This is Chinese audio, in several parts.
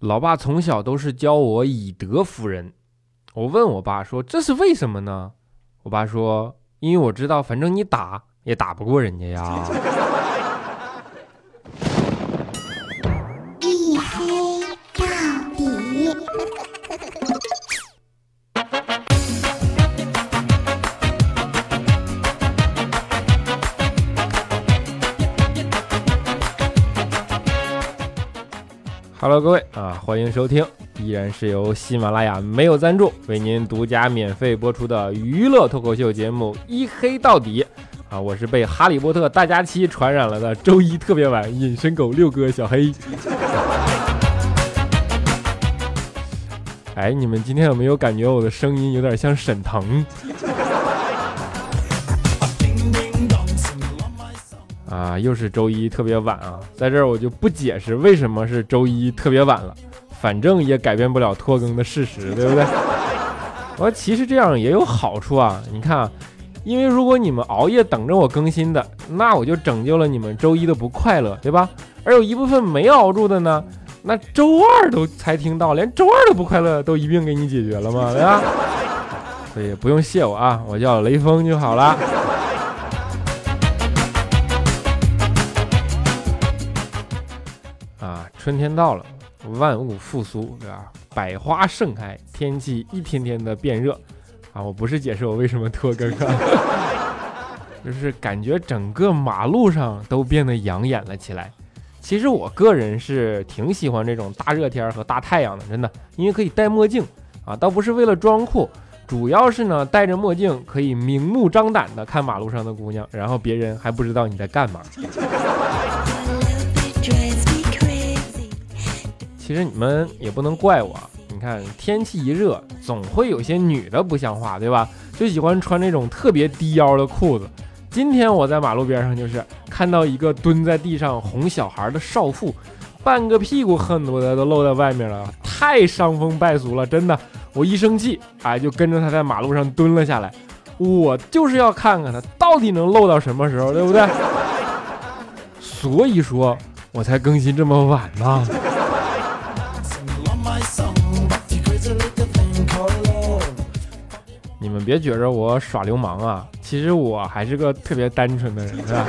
老爸从小都是教我以德服人。我问我爸说：“这是为什么呢？”我爸说：“因为我知道，反正你打也打不过人家呀。” Hello，各位啊，欢迎收听，依然是由喜马拉雅没有赞助为您独家免费播出的娱乐脱口秀节目《一黑到底》啊，我是被哈利波特大家期传染了的周一特别晚隐身狗六哥小黑。哎，你们今天有没有感觉我的声音有点像沈腾？啊，又是周一特别晚啊，在这儿我就不解释为什么是周一特别晚了，反正也改变不了拖更的事实，对不对？我说其实这样也有好处啊，你看啊，因为如果你们熬夜等着我更新的，那我就拯救了你们周一的不快乐，对吧？而有一部分没熬住的呢，那周二都才听到，连周二的不快乐都一并给你解决了嘛，对吧？所以不用谢我啊，我叫雷锋就好了。春天到了，万物复苏，对吧？百花盛开，天气一天天的变热，啊！我不是解释我为什么拖更，就是感觉整个马路上都变得养眼了起来。其实我个人是挺喜欢这种大热天和大太阳的，真的，因为可以戴墨镜啊，倒不是为了装酷，主要是呢，戴着墨镜可以明目张胆的看马路上的姑娘，然后别人还不知道你在干嘛。其实你们也不能怪我，你看天气一热，总会有些女的不像话，对吧？就喜欢穿那种特别低腰的裤子。今天我在马路边上，就是看到一个蹲在地上哄小孩的少妇，半个屁股恨不得都露在外面了，太伤风败俗了，真的。我一生气，哎，就跟着他在马路上蹲了下来。我就是要看看他到底能露到什么时候，对不对？所以说我才更新这么晚呢。们别觉着我耍流氓啊，其实我还是个特别单纯的人，是吧？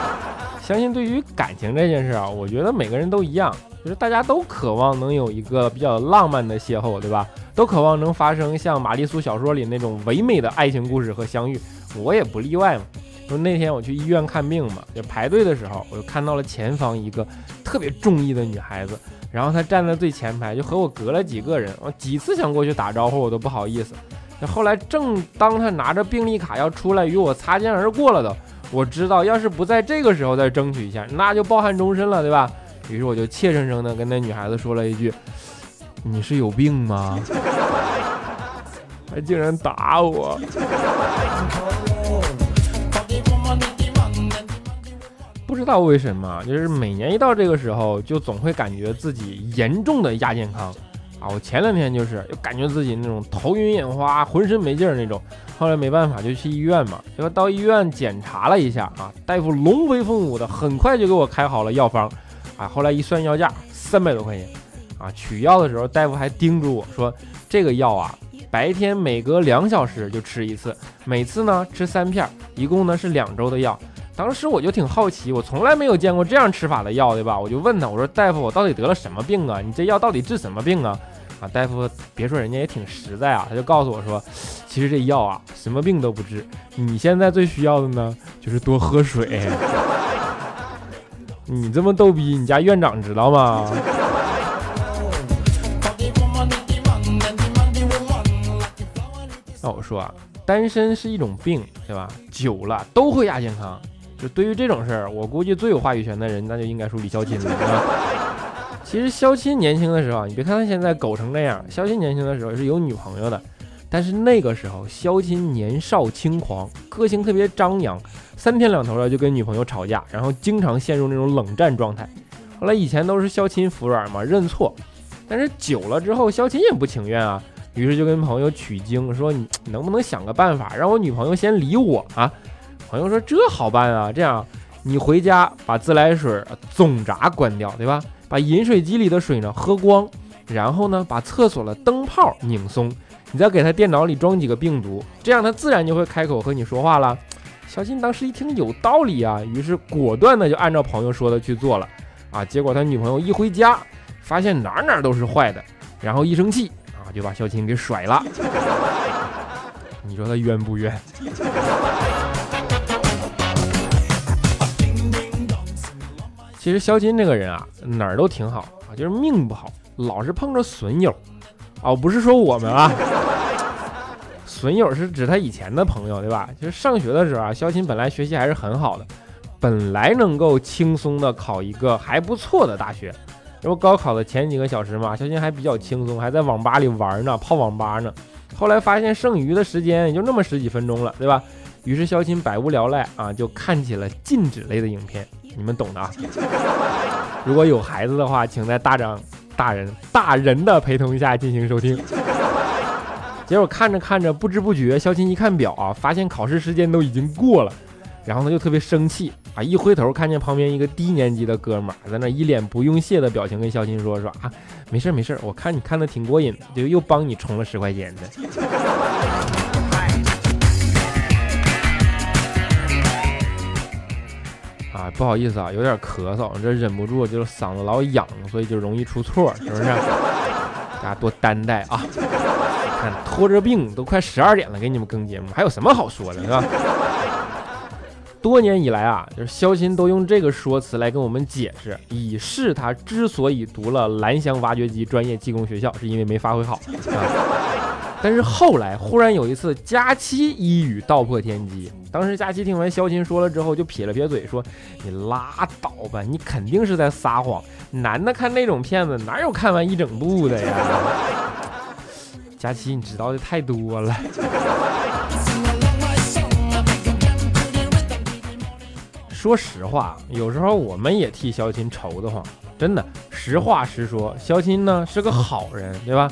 相信对于感情这件事啊，我觉得每个人都一样，就是大家都渴望能有一个比较浪漫的邂逅，对吧？都渴望能发生像玛丽苏小说里那种唯美的爱情故事和相遇，我也不例外嘛。就那天我去医院看病嘛，就排队的时候，我就看到了前方一个特别中意的女孩子，然后她站在最前排，就和我隔了几个人，我几次想过去打招呼，我都不好意思。后来，正当他拿着病历卡要出来与我擦肩而过了的，我知道，要是不在这个时候再争取一下，那就抱憾终身了，对吧？于是我就怯生生的跟那女孩子说了一句：“你是有病吗？”还竟然打我！不知道为什么，就是每年一到这个时候，就总会感觉自己严重的亚健康。我前两天就是就感觉自己那种头晕眼花、浑身没劲儿那种，后来没办法就去医院嘛，结果到医院检查了一下啊，大夫龙飞凤舞的，很快就给我开好了药方，啊，后来一算药价三百多块钱，啊，取药的时候大夫还叮嘱我说，这个药啊，白天每隔两小时就吃一次，每次呢吃三片，一共呢是两周的药。当时我就挺好奇，我从来没有见过这样吃法的药，对吧？我就问他，我说大夫，我到底得了什么病啊？你这药到底治什么病啊？啊，大夫，别说人家也挺实在啊，他就告诉我说，其实这药啊，什么病都不治，你现在最需要的呢，就是多喝水。你这么逗逼，你家院长知道吗？那我说啊，单身是一种病，对吧？久了都会亚健康。就对于这种事儿，我估计最有话语权的人，那就应该属李孝金了。其实肖钦年轻的时候，你别看他现在狗成那样，肖钦年轻的时候是有女朋友的，但是那个时候肖钦年少轻狂，个性特别张扬，三天两头的就跟女朋友吵架，然后经常陷入那种冷战状态。后来以前都是肖钦服软嘛，认错，但是久了之后，肖钦也不情愿啊，于是就跟朋友取经，说你能不能想个办法，让我女朋友先理我啊？朋友说这好办啊，这样你回家把自来水总闸关掉，对吧？把饮水机里的水呢喝光，然后呢把厕所的灯泡拧松，你再给他电脑里装几个病毒，这样他自然就会开口和你说话了。小新当时一听有道理啊，于是果断的就按照朋友说的去做了啊。结果他女朋友一回家，发现哪哪都是坏的，然后一生气啊就把小新给甩了。你说他冤不冤？其实肖金这个人啊，哪儿都挺好啊，就是命不好，老是碰着损友。哦，不是说我们啊，损友是指他以前的朋友，对吧？其实上学的时候啊，肖金本来学习还是很好的，本来能够轻松的考一个还不错的大学。这不高考的前几个小时嘛，肖金还比较轻松，还在网吧里玩呢，泡网吧呢。后来发现剩余的时间也就那么十几分钟了，对吧？于是肖钦百无聊赖啊，就看起了禁止类的影片，你们懂的啊。如果有孩子的话，请在大长大人大人的陪同下进行收听。结果看着看着，不知不觉，肖钦一看表啊，发现考试时间都已经过了，然后他就特别生气啊，一回头看见旁边一个低年级的哥们儿在那一脸不用谢的表情跟肖钦说说啊，没事没事，我看你看的挺过瘾，就又帮你充了十块钱的。不好意思啊，有点咳嗽，这忍不住就是嗓子老痒，所以就容易出错，是不是？大家多担待啊！看拖着病都快十二点了，给你们更节目，还有什么好说的，是吧？多年以来啊，就是肖鑫都用这个说辞来跟我们解释，以示他之所以读了蓝翔挖掘机专业技工学校，是因为没发挥好。啊但是后来忽然有一次，佳期一语道破天机。当时佳期听完肖琴说了之后，就撇了撇嘴说：“你拉倒吧，你肯定是在撒谎。男的看那种片子，哪有看完一整部的呀？”佳期，你知道的太多了。说实话，有时候我们也替肖琴愁得慌。真的，实话实说，肖钦呢是个好人，对吧？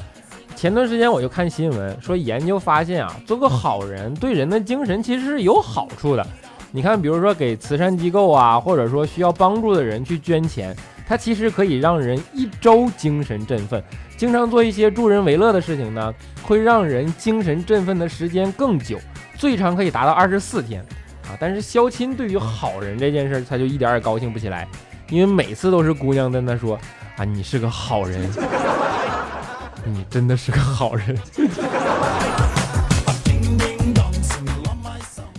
前段时间我就看新闻说，研究发现啊，做个好人对人的精神其实是有好处的。你看，比如说给慈善机构啊，或者说需要帮助的人去捐钱，它其实可以让人一周精神振奋。经常做一些助人为乐的事情呢，会让人精神振奋的时间更久，最长可以达到二十四天啊。但是肖钦对于好人这件事，他就一点也高兴不起来，因为每次都是姑娘跟他说啊，你是个好人。你真的是个好人。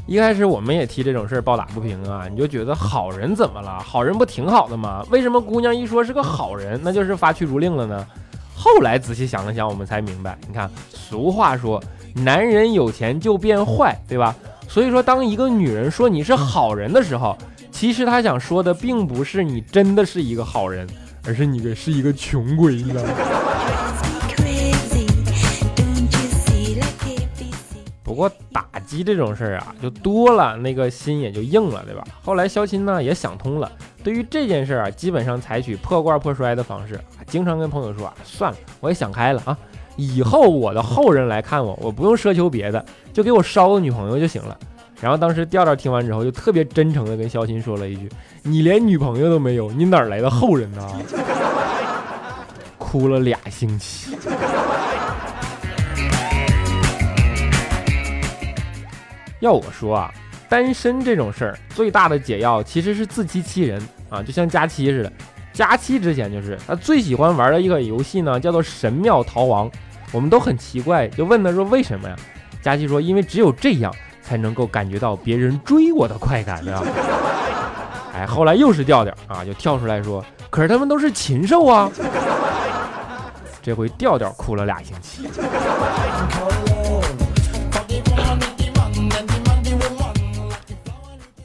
一开始我们也替这种事儿抱打不平啊，你就觉得好人怎么了？好人不挺好的吗？为什么姑娘一说是个好人，那就是发驱逐令了呢？后来仔细想了想，我们才明白，你看，俗话说，男人有钱就变坏，对吧？所以说，当一个女人说你是好人的时候，其实她想说的并不是你真的是一个好人，而是你是一个穷鬼，你知道吗？过打击这种事儿啊，就多了，那个心也就硬了，对吧？后来肖钦呢也想通了，对于这件事儿啊，基本上采取破罐破摔的方式，经常跟朋友说啊，算了，我也想开了啊，以后我的后人来看我，我不用奢求别的，就给我捎个女朋友就行了。然后当时调调听完之后，就特别真诚的跟肖钦说了一句：“你连女朋友都没有，你哪来的后人呢？” 哭了俩星期。要我说啊，单身这种事儿最大的解药其实是自欺欺人啊，就像佳期似的。佳期之前就是他最喜欢玩的一个游戏呢，叫做《神庙逃亡》。我们都很奇怪，就问他说为什么呀？佳期说，因为只有这样才能够感觉到别人追我的快感呀。哎，后来又是调调啊，就跳出来说，可是他们都是禽兽啊。这回调调哭了俩星期。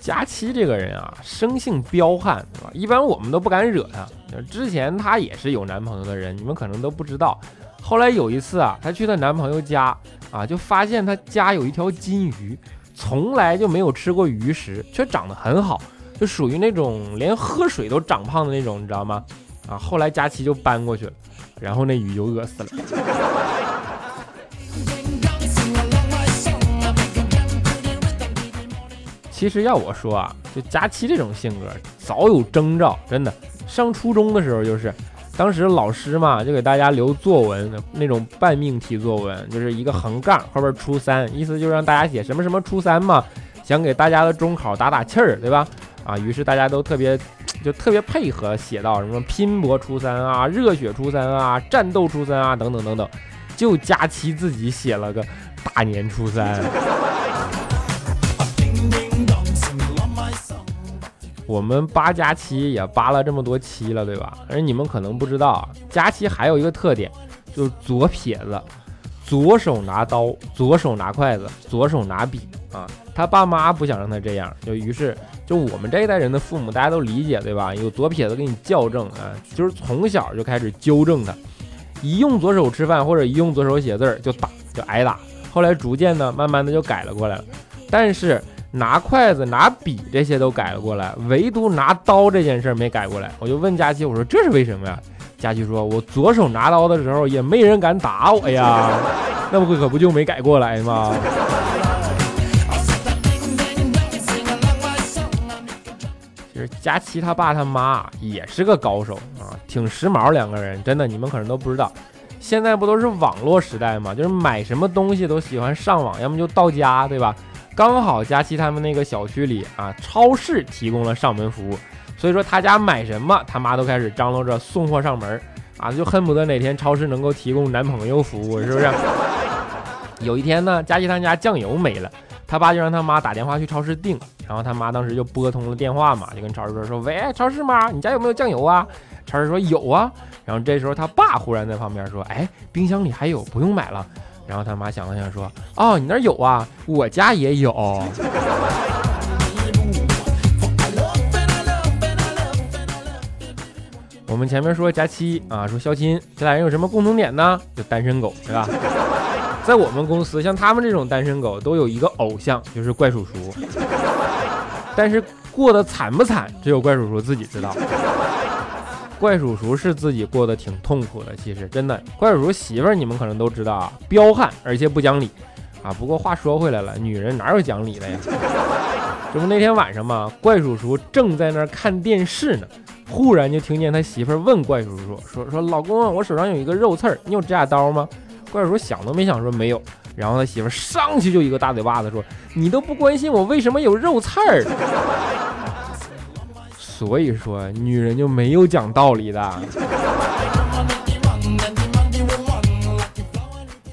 佳期这个人啊，生性彪悍，对吧？一般我们都不敢惹他。之前他也是有男朋友的人，你们可能都不知道。后来有一次啊，她去她男朋友家啊，就发现他家有一条金鱼，从来就没有吃过鱼食，却长得很好，就属于那种连喝水都长胖的那种，你知道吗？啊，后来佳期就搬过去了，然后那鱼就饿死了。其实要我说啊，就佳期这种性格早有征兆，真的。上初中的时候就是，当时老师嘛，就给大家留作文，那种半命题作文，就是一个横杠后边初三，意思就是让大家写什么什么初三嘛，想给大家的中考打打气儿，对吧？啊，于是大家都特别，就特别配合，写到什么拼搏初三啊、热血初三啊、战斗初三啊等等等等，就佳期自己写了个大年初三。我们八加七也扒了这么多期了，对吧？而你们可能不知道啊，加七还有一个特点，就是左撇子，左手拿刀，左手拿筷子，左手拿笔啊。他爸妈不想让他这样，就于是就我们这一代人的父母，大家都理解，对吧？有左撇子给你校正啊，就是从小就开始纠正他，一用左手吃饭或者一用左手写字儿就打，就挨打。后来逐渐的，慢慢的就改了过来了，但是。拿筷子、拿笔这些都改了过来，唯独拿刀这件事没改过来。我就问佳琪，我说这是为什么呀？佳琪说，我左手拿刀的时候也没人敢打我呀，那不可不就没改过来吗？其实佳琪他爸他妈也是个高手啊，挺时髦，两个人真的，你们可能都不知道。现在不都是网络时代吗？就是买什么东西都喜欢上网，要么就到家，对吧？刚好佳琪他们那个小区里啊，超市提供了上门服务，所以说他家买什么，他妈都开始张罗着送货上门啊，就恨不得哪天超市能够提供男朋友服务，是不是？有一天呢，佳琪他们家酱油没了，他爸就让他妈打电话去超市订，然后他妈当时就拨通了电话嘛，就跟超市说说，喂，超市吗？你家有没有酱油啊？超市说有啊，然后这时候他爸忽然在旁边说，哎，冰箱里还有，不用买了。然后他妈想了想说：“哦，你那有啊，我家也有。”我们前面说佳期啊，说肖钦，这俩人有什么共同点呢？就单身狗，对吧？在我们公司，像他们这种单身狗都有一个偶像，就是怪叔叔。但是过得惨不惨，只有怪叔叔自己知道。怪叔叔是自己过得挺痛苦的，其实真的。怪叔叔媳妇儿你们可能都知道啊，彪悍而且不讲理啊。不过话说回来了，女人哪有讲理的呀？这不那天晚上嘛，怪叔叔正在那儿看电视呢，忽然就听见他媳妇儿问怪叔叔说：“说老公，我手上有一个肉刺儿，你有指甲刀吗？”怪叔叔想都没想说没有，然后他媳妇儿上去就一个大嘴巴子说：“你都不关心我为什么有肉刺儿？”所以说，女人就没有讲道理的。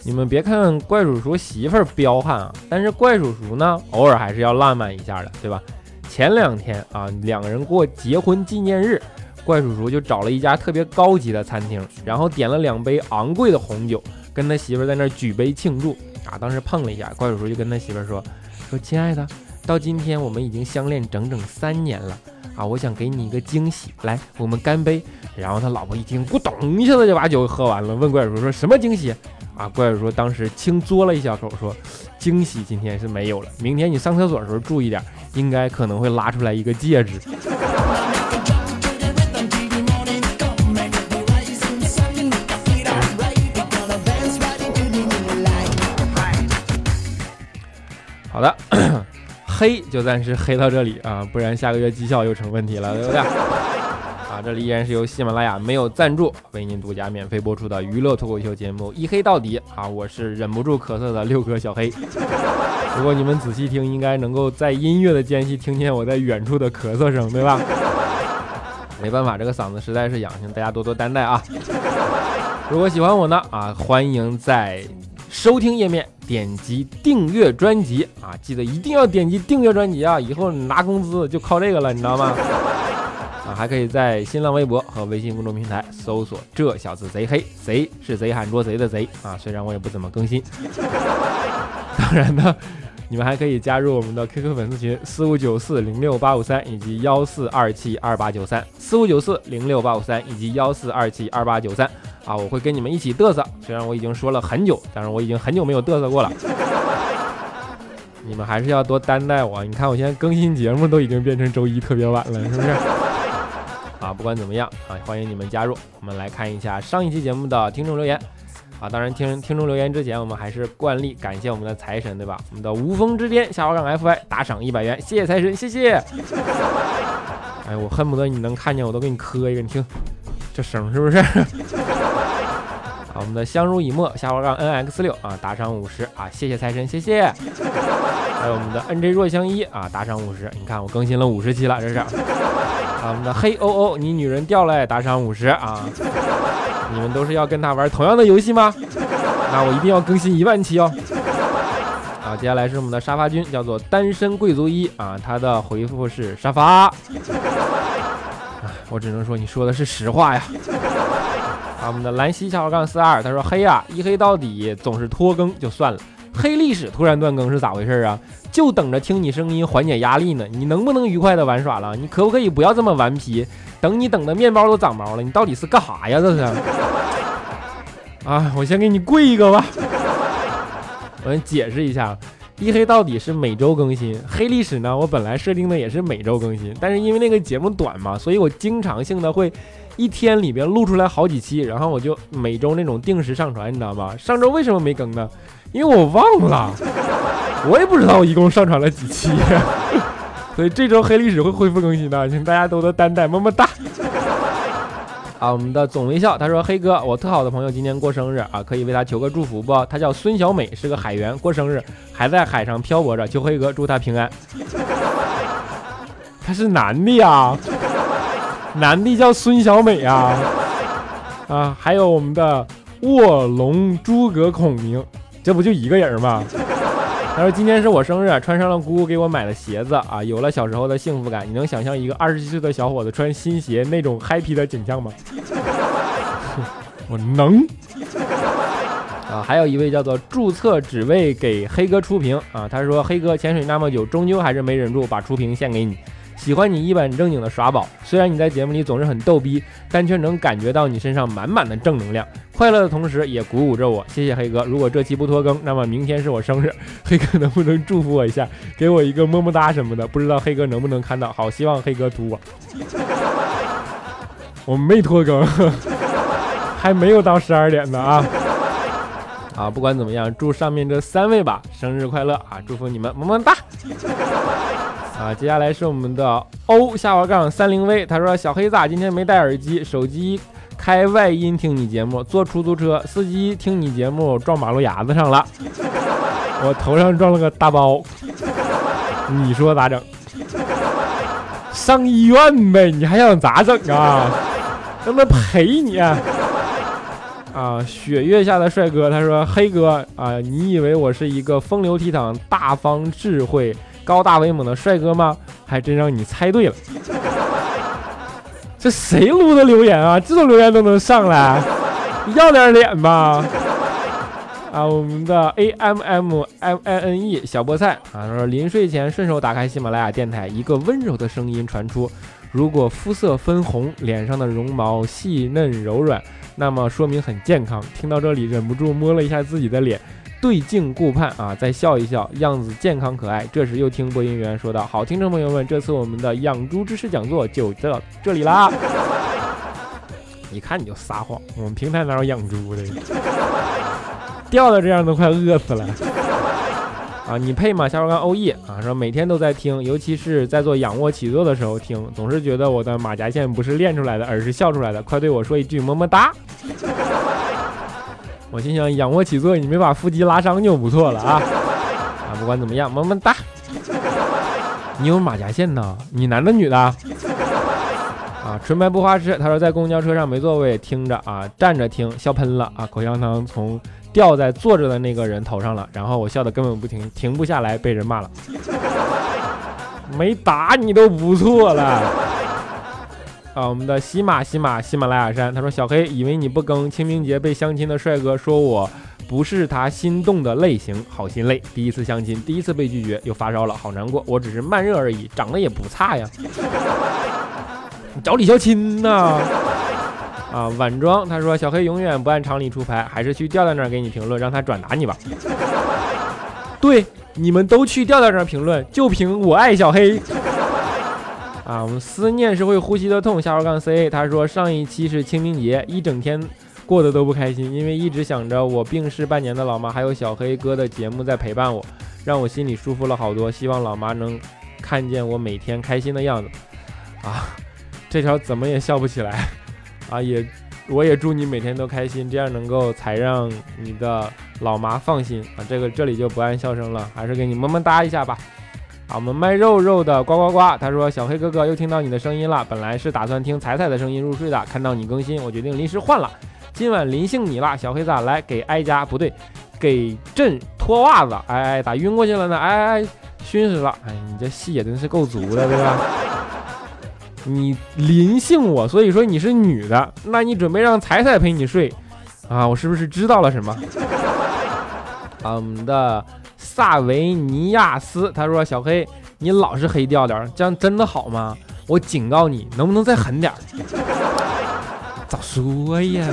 你们别看怪叔叔媳妇儿彪悍啊，但是怪叔叔呢，偶尔还是要浪漫一下的，对吧？前两天啊，两个人过结婚纪念日，怪叔叔就找了一家特别高级的餐厅，然后点了两杯昂贵的红酒，跟他媳妇儿在那举杯庆祝啊。当时碰了一下，怪叔叔就跟他媳妇儿说：“说亲爱的，到今天我们已经相恋整整三年了。”啊，我想给你一个惊喜，来，我们干杯。然后他老婆一听，咕咚一下子就把酒喝完了，问怪叔说什么惊喜？啊，怪叔说当时轻嘬了一小口，说惊喜今天是没有了，明天你上厕所的时候注意点，应该可能会拉出来一个戒指。好的。黑就暂时黑到这里啊，不然下个月绩效又成问题了，对不对？啊，这里依然是由喜马拉雅没有赞助为您独家免费播出的娱乐脱口秀节目《一黑到底》啊，我是忍不住咳嗽的六哥小黑。如果你们仔细听，应该能够在音乐的间隙听见我在远处的咳嗽声，对吧？没办法，这个嗓子实在是痒，请大家多多担待啊。如果喜欢我呢啊，欢迎在。收听页面点击订阅专辑啊，记得一定要点击订阅专辑啊！以后拿工资就靠这个了，你知道吗？啊，还可以在新浪微博和微信公众平台搜索“这小子贼黑”，贼是贼喊捉贼的贼啊！虽然我也不怎么更新。当然呢，你们还可以加入我们的 QQ 粉丝群四五九四零六八五三以及幺四二七二八九三四五九四零六八五三以及幺四二七二八九三。啊，我会跟你们一起嘚瑟，虽然我已经说了很久，但是我已经很久没有嘚瑟过了。你们还是要多担待我。你看我现在更新节目都已经变成周一特别晚了，是不是？啊，不管怎么样啊，欢迎你们加入。我们来看一下上一期节目的听众留言。啊，当然听听众留言之前，我们还是惯例感谢我们的财神，对吧？我们的无风之巅下滑岗 FY 打赏一百元，谢谢财神，谢谢。哎，我恨不得你能看见我都给你磕一个，你听。这声是不是？啊我们的相濡以沫下滑杠 n x 六啊，打赏五十啊，谢谢财神，谢谢。还有我们的 n j 若相依啊，打赏五十，你看我更新了五十期了，这是。啊，我们的黑欧欧，你女人掉了，打赏五十啊。你们都是要跟他玩同样的游戏吗？那我一定要更新一万期哦。好，接下来是我们的沙发君，叫做单身贵族一啊，他的回复是沙发。我只能说你说的是实话呀。我们的兰溪小杠四二，他说黑呀，一黑到底，总是拖更就算了，黑历史突然断更是咋回事啊？就等着听你声音缓解压力呢。你能不能愉快的玩耍了？你可不可以不要这么顽皮？等你等的面包都长毛了，你到底是干啥呀？这是？啊，我先给你跪一个吧。我先解释一下，一黑到底是每周更新，黑历史呢，我本来设定的也是每周更新，但是因为那个节目短嘛，所以我经常性的会。一天里边录出来好几期，然后我就每周那种定时上传，你知道吗？上周为什么没更呢？因为我忘了，我也不知道我一共上传了几期，所以这周黑历史会恢复更新的，请大家多多担待，么么哒。啊，我们的总微笑他说：“黑哥，我特好的朋友今天过生日啊，可以为他求个祝福不？他叫孙小美，是个海员，过生日还在海上漂泊着，求黑哥祝他平安。他是男的呀。”男的叫孙小美啊，啊，还有我们的卧龙诸葛孔明，这不就一个人吗？他说今天是我生日，穿上了姑姑给我买的鞋子啊，有了小时候的幸福感。你能想象一个二十七岁的小伙子穿新鞋那种 happy 的景象吗？我能。啊，还有一位叫做注册只为给黑哥出屏啊，他说黑哥潜水那么久，终究还是没忍住把出屏献给你。喜欢你一本正经的耍宝，虽然你在节目里总是很逗逼，但却能感觉到你身上满满的正能量，快乐的同时也鼓舞着我。谢谢黑哥，如果这期不拖更，那么明天是我生日，黑哥能不能祝福我一下，给我一个么么哒什么的？不知道黑哥能不能看到？好，希望黑哥读我。我没拖更，还没有到十二点呢啊！啊，不管怎么样，祝上面这三位吧生日快乐啊！祝福你们么么哒。啊，接下来是我们的欧下滑杠三零 V，他说小黑子今天没戴耳机，手机开外音听你节目，坐出租车司机听你节目撞马路牙子上了，我头上撞了个大包，你说咋整？上医院呗，你还想咋整啊？让他赔你啊啊！雪月下的帅哥，他说黑哥啊，你以为我是一个风流倜傥、大方智慧？高大威猛的帅哥吗？还真让你猜对了。这谁撸的留言啊？这种留言都能上来，要点脸吧？啊，我们的 A M M M I N E 小菠菜啊，他说临睡前顺手打开喜马拉雅电台，一个温柔的声音传出：如果肤色分红，脸上的绒毛细嫩柔软，那么说明很健康。听到这里，忍不住摸了一下自己的脸。对镜顾盼啊，再笑一笑，样子健康可爱。这时又听播音员说道：“好，听众朋友们，这次我们的养猪知识讲座就到这里啦。一看你就撒谎，我们平台哪有养猪的？掉的这样都快饿死了啊！你配吗？下边看欧毅啊，说每天都在听，尤其是在做仰卧起坐的时候听，总是觉得我的马甲线不是练出来的，而是笑出来的。快对我说一句么么哒！我心想，仰卧起坐你没把腹肌拉伤就不错了啊！啊，不管怎么样，么么哒。你有马甲线呢？你男的女的？啊，纯白不花痴。他说在公交车上没座位，听着啊，站着听笑喷了啊，口香糖从掉在坐着的那个人头上了，然后我笑的根本不停，停不下来，被人骂了。没打你都不错了。啊，我们的喜马喜马喜马拉雅山，他说小黑以为你不更，清明节被相亲的帅哥说我不是他心动的类型，好心累。第一次相亲，第一次被拒绝，又发烧了，好难过。我只是慢热而已，长得也不差呀。你找李孝钦呐？啊，晚装，他说小黑永远不按常理出牌，还是去调调那儿给你评论，让他转达你吧。对，你们都去调调那儿评论，就凭我爱小黑。啊，我们思念是会呼吸的痛。下号杠 C，他说上一期是清明节，一整天过得都不开心，因为一直想着我病逝半年的老妈，还有小黑哥的节目在陪伴我，让我心里舒服了好多。希望老妈能看见我每天开心的样子。啊，这条怎么也笑不起来。啊，也我也祝你每天都开心，这样能够才让你的老妈放心啊。这个这里就不按笑声了，还是给你么么哒一下吧。好，我们卖肉肉的呱呱呱，他说小黑哥哥又听到你的声音了，本来是打算听彩彩的声音入睡的，看到你更新，我决定临时换了。今晚临幸你了，小黑子来给哀家不对，给朕脱袜子，哎哎，咋晕过去了呢？哎哎，熏死了！哎，你这戏也真是够足的，对吧？你临幸我，所以说你是女的，那你准备让彩彩陪你睡啊？我是不是知道了什么？啊，我们的萨维尼亚斯他说小黑，你老是黑调调，这样真的好吗？我警告你，能不能再狠点？早说呀！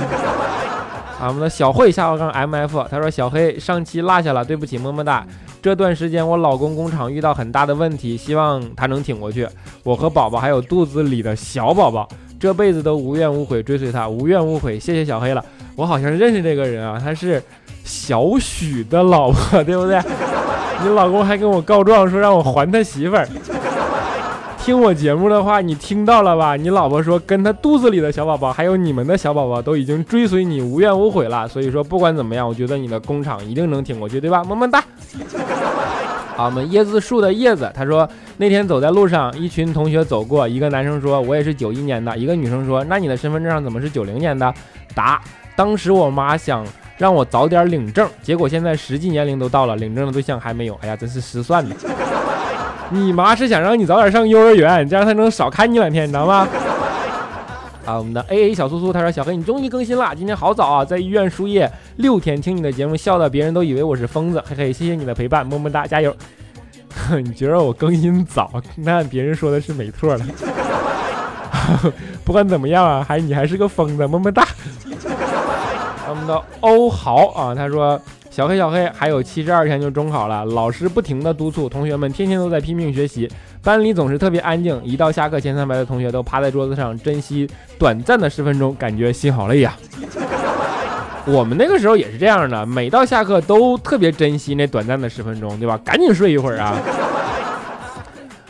俺们的小慧下划杠 M F，他说小黑上期落下了，对不起，么么哒。这段时间我老公工厂遇到很大的问题，希望他能挺过去。我和宝宝还有肚子里的小宝宝，这辈子都无怨无悔追随他，无怨无悔。谢谢小黑了，我好像认识这个人啊，他是小许的老婆，对不对？你老公还跟我告状说让我还他媳妇儿。听我节目的话，你听到了吧？你老婆说跟她肚子里的小宝宝，还有你们的小宝宝都已经追随你无怨无悔了。所以说不管怎么样，我觉得你的工厂一定能挺过去，对吧？么么哒。好，我们椰子树的叶子，他说那天走在路上，一群同学走过，一个男生说我也是九一年的，一个女生说那你的身份证上怎么是九零年的？答：当时我妈想让我早点领证，结果现在实际年龄都到了，领证的对象还没有。哎呀，真是失算了。你妈是想让你早点上幼儿园，这样她能少看你两天，你知道吗？啊，我们的 A A 小苏苏他说：“小黑，你终于更新了，今天好早啊，在医院输液六天，听你的节目笑的别人都以为我是疯子，嘿嘿，谢谢你的陪伴，么么哒，加油。”你觉得我更新早，那别人说的是没错的。不管怎么样啊，还你还是个疯子，么么哒。我们的欧豪啊，他说。小黑，小黑，还有七十二天就中考了，老师不停的督促同学们，天天都在拼命学习，班里总是特别安静，一到下课前三排的同学都趴在桌子上，珍惜短暂的十分钟，感觉心好累呀。我们那个时候也是这样的，每到下课都特别珍惜那短暂的十分钟，对吧？赶紧睡一会儿啊！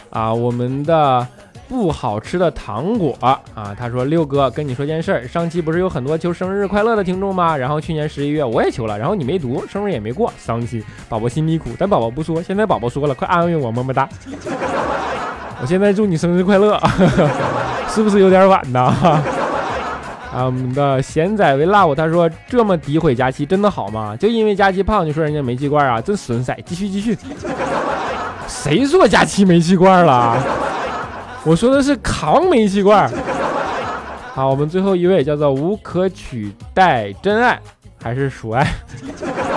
啊，我们的。不好吃的糖果啊！他说六哥跟你说件事儿，上期不是有很多求生日快乐的听众吗？然后去年十一月我也求了，然后你没读，生日也没过，伤心，宝宝心里苦。但宝宝不说，现在宝宝说了，快安慰我，么么哒！我现在祝你生日快乐，是不是有点晚呢？啊，我们的贤仔为 love，他说这么诋毁佳期真的好吗？就因为佳期胖就说人家煤气罐啊，真损色！继续继续，谁说佳期煤气罐了？我说的是扛煤气罐。好，我们最后一位叫做无可取代真爱，还是鼠爱？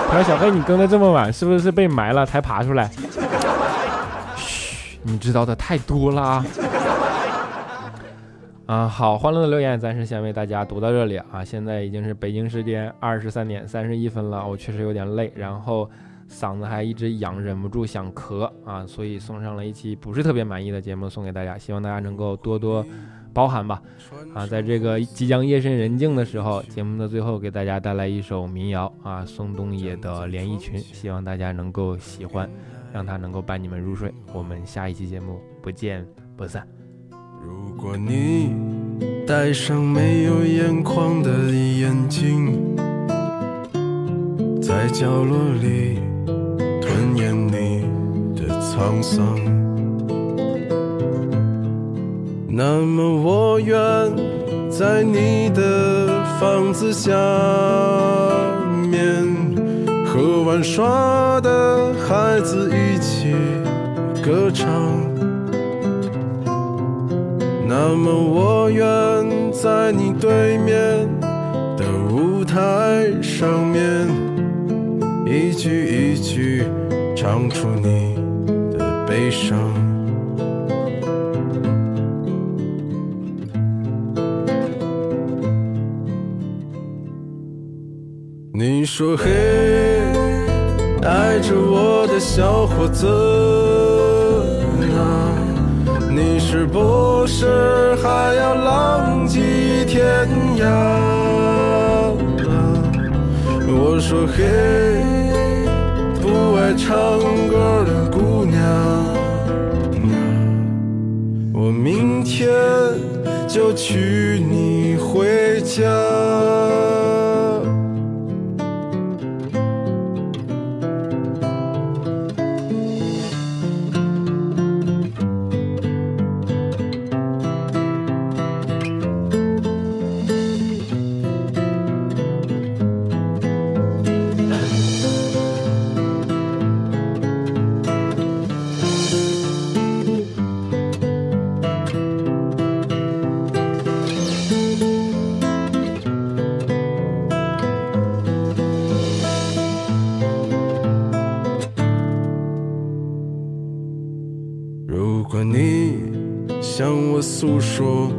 他说：“小黑，你更的这么晚，是不是被埋了才爬出来？”嘘，你知道的太多了啊！啊，好，欢乐的留言暂时先为大家读到这里啊。现在已经是北京时间二十三点三十一分了，我确实有点累，然后。嗓子还一直痒，忍不住想咳啊，所以送上了一期不是特别满意的节目送给大家，希望大家能够多多包涵吧。啊，在这个即将夜深人静的时候，节目的最后给大家带来一首民谣啊，宋冬野的《连衣裙》，希望大家能够喜欢，让它能够伴你们入睡。我们下一期节目不见不散。如果你戴上没有眼眶的眼睛，在角落里。吞咽你的沧桑，那么我愿在你的房子下面和玩耍的孩子一起歌唱，那么我愿在你对面的舞台上面一句一句。唱出你的悲伤。你说嘿，爱着我的小伙子啊，你是不是还要浪迹天涯？我说嘿。不爱唱歌的姑娘，我明天就娶你回家。如果你向我诉说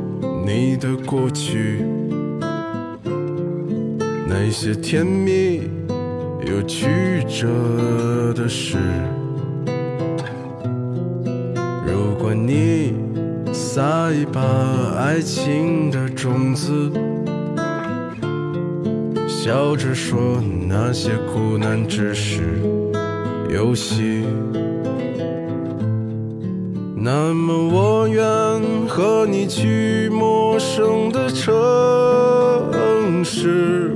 你的过去，那些甜蜜又曲折的事，如果你撒一把爱情的种子，笑着说那些苦难只是游戏。那么我愿和你去陌生的城市，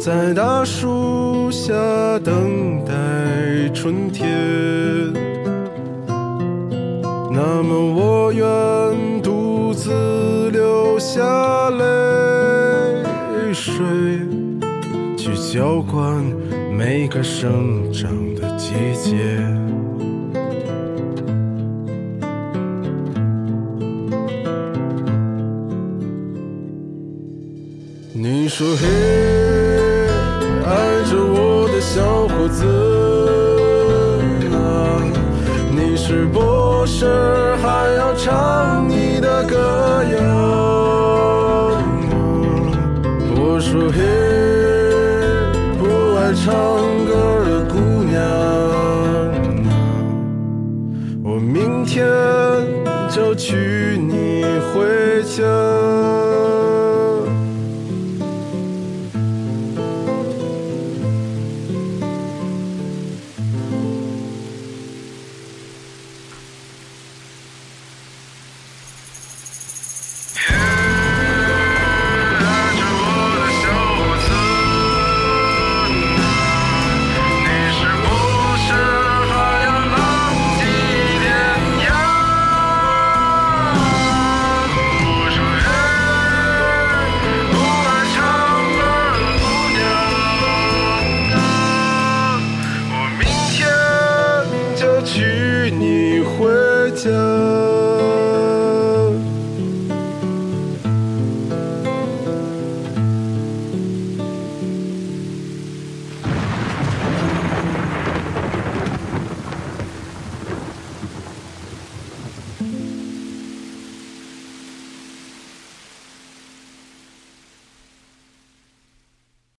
在大树下等待春天。那么我愿独自流下泪水，去浇灌每个生长的季节。说嘿，爱着我的小伙子啊，你是博士还要唱你的歌谣我说嘿，不爱唱歌的姑娘啊，我明天就娶你回家。